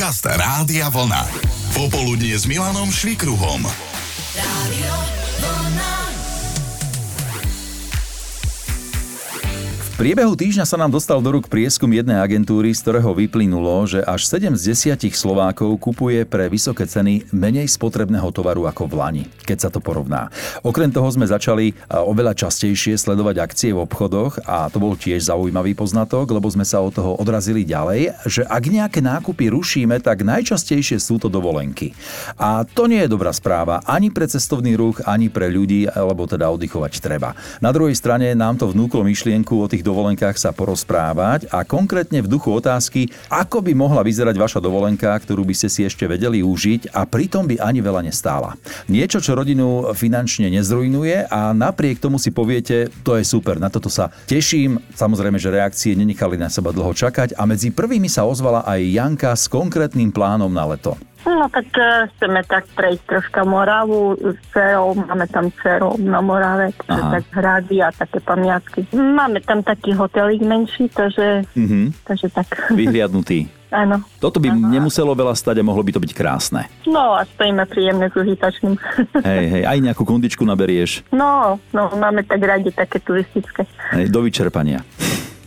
Podcast Rádia Vlna. Popoludnie s Milanom Švikruhom. Rádio priebehu týždňa sa nám dostal do rúk prieskum jednej agentúry, z ktorého vyplynulo, že až 7 z 10 Slovákov kupuje pre vysoké ceny menej spotrebného tovaru ako v Lani, keď sa to porovná. Okrem toho sme začali oveľa častejšie sledovať akcie v obchodoch a to bol tiež zaujímavý poznatok, lebo sme sa od toho odrazili ďalej, že ak nejaké nákupy rušíme, tak najčastejšie sú to dovolenky. A to nie je dobrá správa ani pre cestovný ruch, ani pre ľudí, lebo teda oddychovať treba. Na druhej strane nám to vnúklo myšlienku o tých dovolenkách sa porozprávať a konkrétne v duchu otázky, ako by mohla vyzerať vaša dovolenka, ktorú by ste si ešte vedeli užiť a pritom by ani veľa nestála. Niečo, čo rodinu finančne nezrujnuje a napriek tomu si poviete, to je super, na toto sa teším. Samozrejme, že reakcie nenechali na seba dlho čakať a medzi prvými sa ozvala aj Janka s konkrétnym plánom na leto. No tak uh, chceme tak prejsť troška Moravu s dcerou, máme tam dceru na Morave, takže tak hrady a také pamiatky. Máme tam taký hotelík menší, takže, mm-hmm. takže tak. Vyhliadnutý. Áno. Toto by áno. nemuselo veľa stať a mohlo by to byť krásne. No a stojíme príjemne s užitačným. Hej, hej, aj nejakú kondičku naberieš? No, no, máme tak radi také turistické. Hej, do vyčerpania.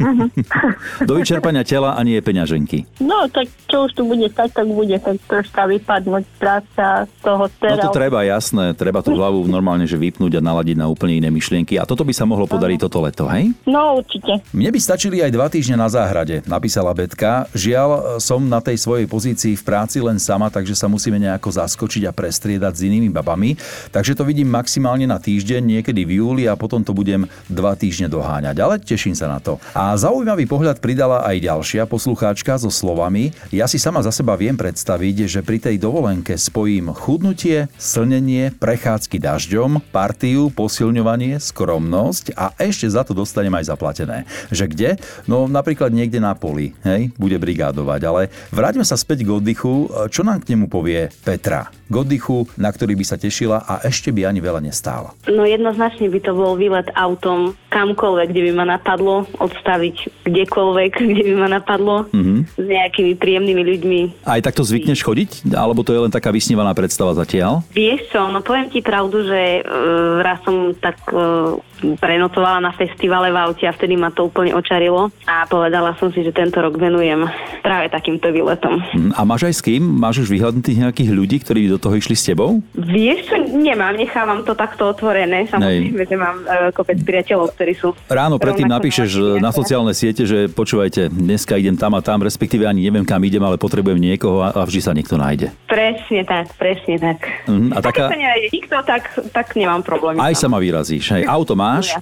Mhm. Do vyčerpania tela a nie peňaženky. No, tak čo už tu bude stať, tak bude tak troška vypadnúť práca z toho teraz. No to treba, jasné. Treba tú hlavu normálne že vypnúť a naladiť na úplne iné myšlienky. A toto by sa mohlo podariť uh-huh. toto leto, hej? No, určite. Mne by stačili aj dva týždne na záhrade, napísala Betka. Žiaľ, som na tej svojej pozícii v práci len sama, takže sa musíme nejako zaskočiť a prestriedať s inými babami. Takže to vidím maximálne na týždeň, niekedy v júli a potom to budem dva týždne doháňať. Ale teším sa na to. A a zaujímavý pohľad pridala aj ďalšia poslucháčka so slovami Ja si sama za seba viem predstaviť, že pri tej dovolenke spojím chudnutie, slnenie, prechádzky dažďom, partiu, posilňovanie, skromnosť a ešte za to dostanem aj zaplatené. Že kde? No napríklad niekde na poli, hej, bude brigádovať. Ale vráťme sa späť k oddychu. Čo nám k nemu povie Petra? K oddychu, na ktorý by sa tešila a ešte by ani veľa nestála. No jednoznačne by to bol výlet autom kamkoľvek, kde by ma napadlo odstaviť postaviť kdekoľvek, kde by ma napadlo, mm-hmm. S nejakými príjemnými ľuďmi. Aj takto zvykneš chodiť? Alebo to je len taká vysnívaná predstava zatiaľ? Vieš čo, no poviem ti pravdu, že uh, raz som tak uh, prenocovala na festivale v aute a vtedy ma to úplne očarilo a povedala som si, že tento rok venujem práve takýmto výletom. Mm, a máš aj s kým? Máš už vyhľadnutých nejakých ľudí, ktorí do toho išli s tebou? Vieš čo, nemám, nechávam to takto otvorené. Samozrejme, že mám uh, kopec priateľov, ktorí sú... Ráno predtým napíšeš na sociálne siete, že počúvajte, dneska idem tam a tam, respektíve ani neviem kam idem, ale potrebujem niekoho a, vždy sa niekto nájde. Presne tak, presne tak. Uh, a taká... Sa nenájde nikto, tak, tak nemám problém. Aj sa ma vyrazíš. Hej. Auto máš?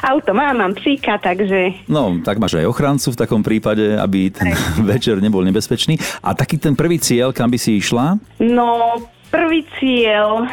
Auto mám, mám psíka, takže... No, tak máš aj ochrancu v takom prípade, aby ten večer nebol nebezpečný. A taký ten prvý cieľ, kam by si išla? No, prvý cieľ...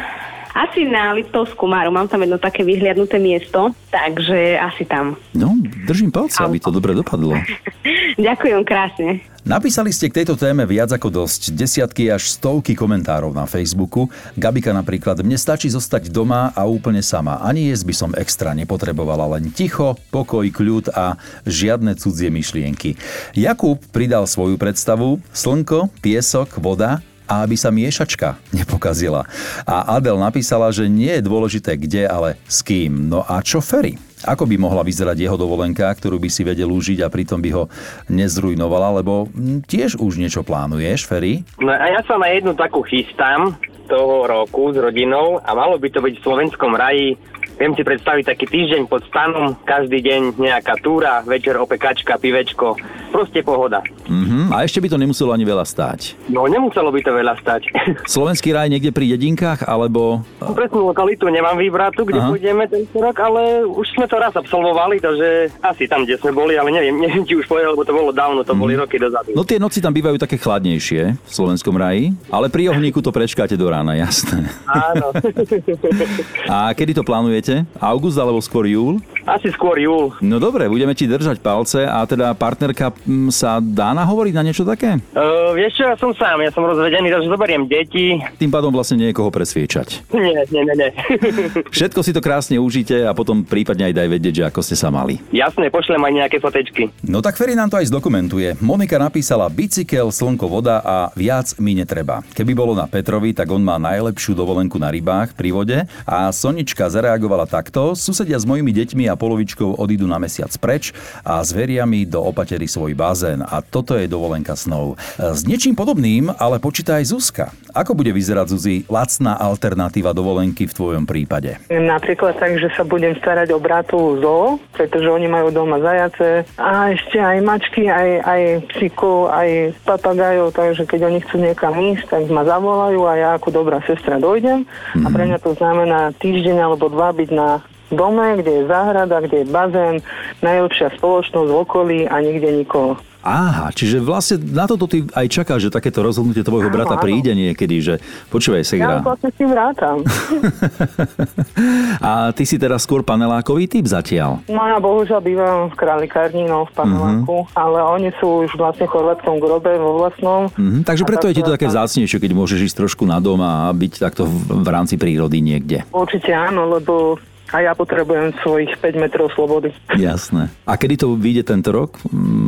Asi na Liptovskú Máru. Mám tam jedno také vyhliadnuté miesto, takže asi tam. No, držím palce, aby to dobre dopadlo. Ďakujem krásne. Napísali ste k tejto téme viac ako dosť, desiatky až stovky komentárov na Facebooku. Gabika napríklad, mne stačí zostať doma a úplne sama. Ani jesť by som extra nepotrebovala, len ticho, pokoj, kľud a žiadne cudzie myšlienky. Jakub pridal svoju predstavu, slnko, piesok, voda a aby sa miešačka nepokazila. A Adel napísala, že nie je dôležité kde, ale s kým. No a čo Ferry? Ako by mohla vyzerať jeho dovolenka, ktorú by si vedel užiť a pritom by ho nezrujnovala, lebo tiež už niečo plánuješ, Ferry? No a ja sa na jednu takú chystám toho roku s rodinou a malo by to byť v slovenskom raji Viem si predstaviť taký týždeň pod stanom, každý deň nejaká túra, večer opekačka, pivečko, proste pohoda. Mm-hmm. A ešte by to nemuselo ani veľa stáť. No, nemuselo by to veľa stáť. Slovenský raj niekde pri dedinkách, alebo... Presnú lokalitu nemám vybratu, kde Aha. pôjdeme tento rok, ale už sme to raz absolvovali, takže asi tam, kde sme boli, ale neviem, neviem či už povedal, lebo to bolo dávno, to mm. boli roky dozadu. No tie noci tam bývajú také chladnejšie v slovenskom raji, ale pri ohníku to prečkáte do rána, jasné. Áno. A kedy to plánujete? August alebo skôr júl? Asi skôr júl. No dobre, budeme ti držať palce a teda partnerka sa dá nahovoriť na niečo také? Uh, vieš čo, ja som sám, ja som rozvedený, takže zoberiem deti. Tým pádom vlastne niekoho presviečať. Nie, nie, nie, nie. Všetko si to krásne užite a potom prípadne aj daj vedieť, že ako ste sa mali. Jasné, pošlem aj nejaké fotečky. No tak Ferry nám to aj zdokumentuje. Monika napísala bicykel, slnko, voda a viac mi netreba. Keby bolo na Petrovi, tak on má najlepšiu dovolenku na rybách pri vode a Sonička zareagovala takto. Susedia s mojimi deťmi a polovičkou odídu na mesiac preč a s veriami do opatery svoj bazén. A toto je dovolenka snov. S niečím podobným ale počíta aj Zuzka. Ako bude vyzerať, Zuzi, lacná alternatíva dovolenky v tvojom prípade? Napríklad tak, že sa budem starať o bratu zo, pretože oni majú doma zajace a ešte aj mačky, aj, aj psíkov, aj papagajov, takže keď oni chcú niekam ísť, tak ma zavolajú a ja ako dobrá sestra dojdem a pre mňa to znamená týždeň alebo dva byť na dome, kde je záhrada, kde je bazén, najlepšia spoločnosť v okolí a nikde nikoho. Aha, čiže vlastne na toto ty aj čakáš, že takéto rozhodnutie tvojho áno, brata áno. príde niekedy, že počúvaj, Segra. Ja vlastne s tým vrátam. a ty si teraz skôr panelákový typ zatiaľ? No ja bohužiaľ bývam v králikárni, no v paneláku, uh-huh. ale oni sú už vlastne v chorvátskom grobe vo vlastnom. Uh-huh. Takže preto je ti to také vzácnejšie, keď môžeš ísť trošku na dom a byť takto v, v rámci prírody niekde. Určite áno, lebo a ja potrebujem svojich 5 metrov slobody. Jasné. A kedy to vyjde tento rok?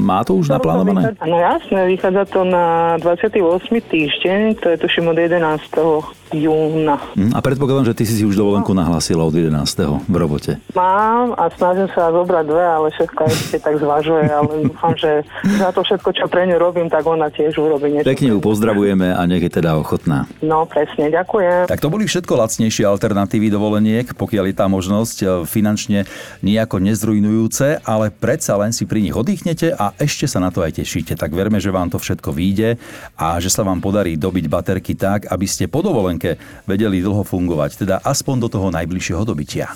Má to už to naplánované? No jasné, vychádza to na 28. týždeň, to je tuším od 11 júna. Hm, a predpokladám, že ty si si už dovolenku nahlasila od 11. v robote. Mám a snažím sa zobrať dve, ale všetko ešte tak zvažuje, ale dúfam, že za to všetko, čo pre ňu robím, tak ona tiež urobí niečo. Pekne ju pozdravujeme a nech je teda ochotná. No presne, ďakujem. Tak to boli všetko lacnejšie alternatívy dovoleniek, pokiaľ je tá možnosť e, finančne nejako nezrujnujúce, ale predsa len si pri nich oddychnete a ešte sa na to aj tešíte. Tak verme, že vám to všetko vyjde a že sa vám podarí dobiť baterky tak, aby ste po dovolenke vedeli dlho fungovať, teda aspoň do toho najbližšieho dobytia.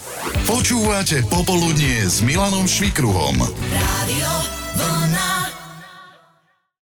Počúvate Popoludnie s Milanom Švikruhom. Rádio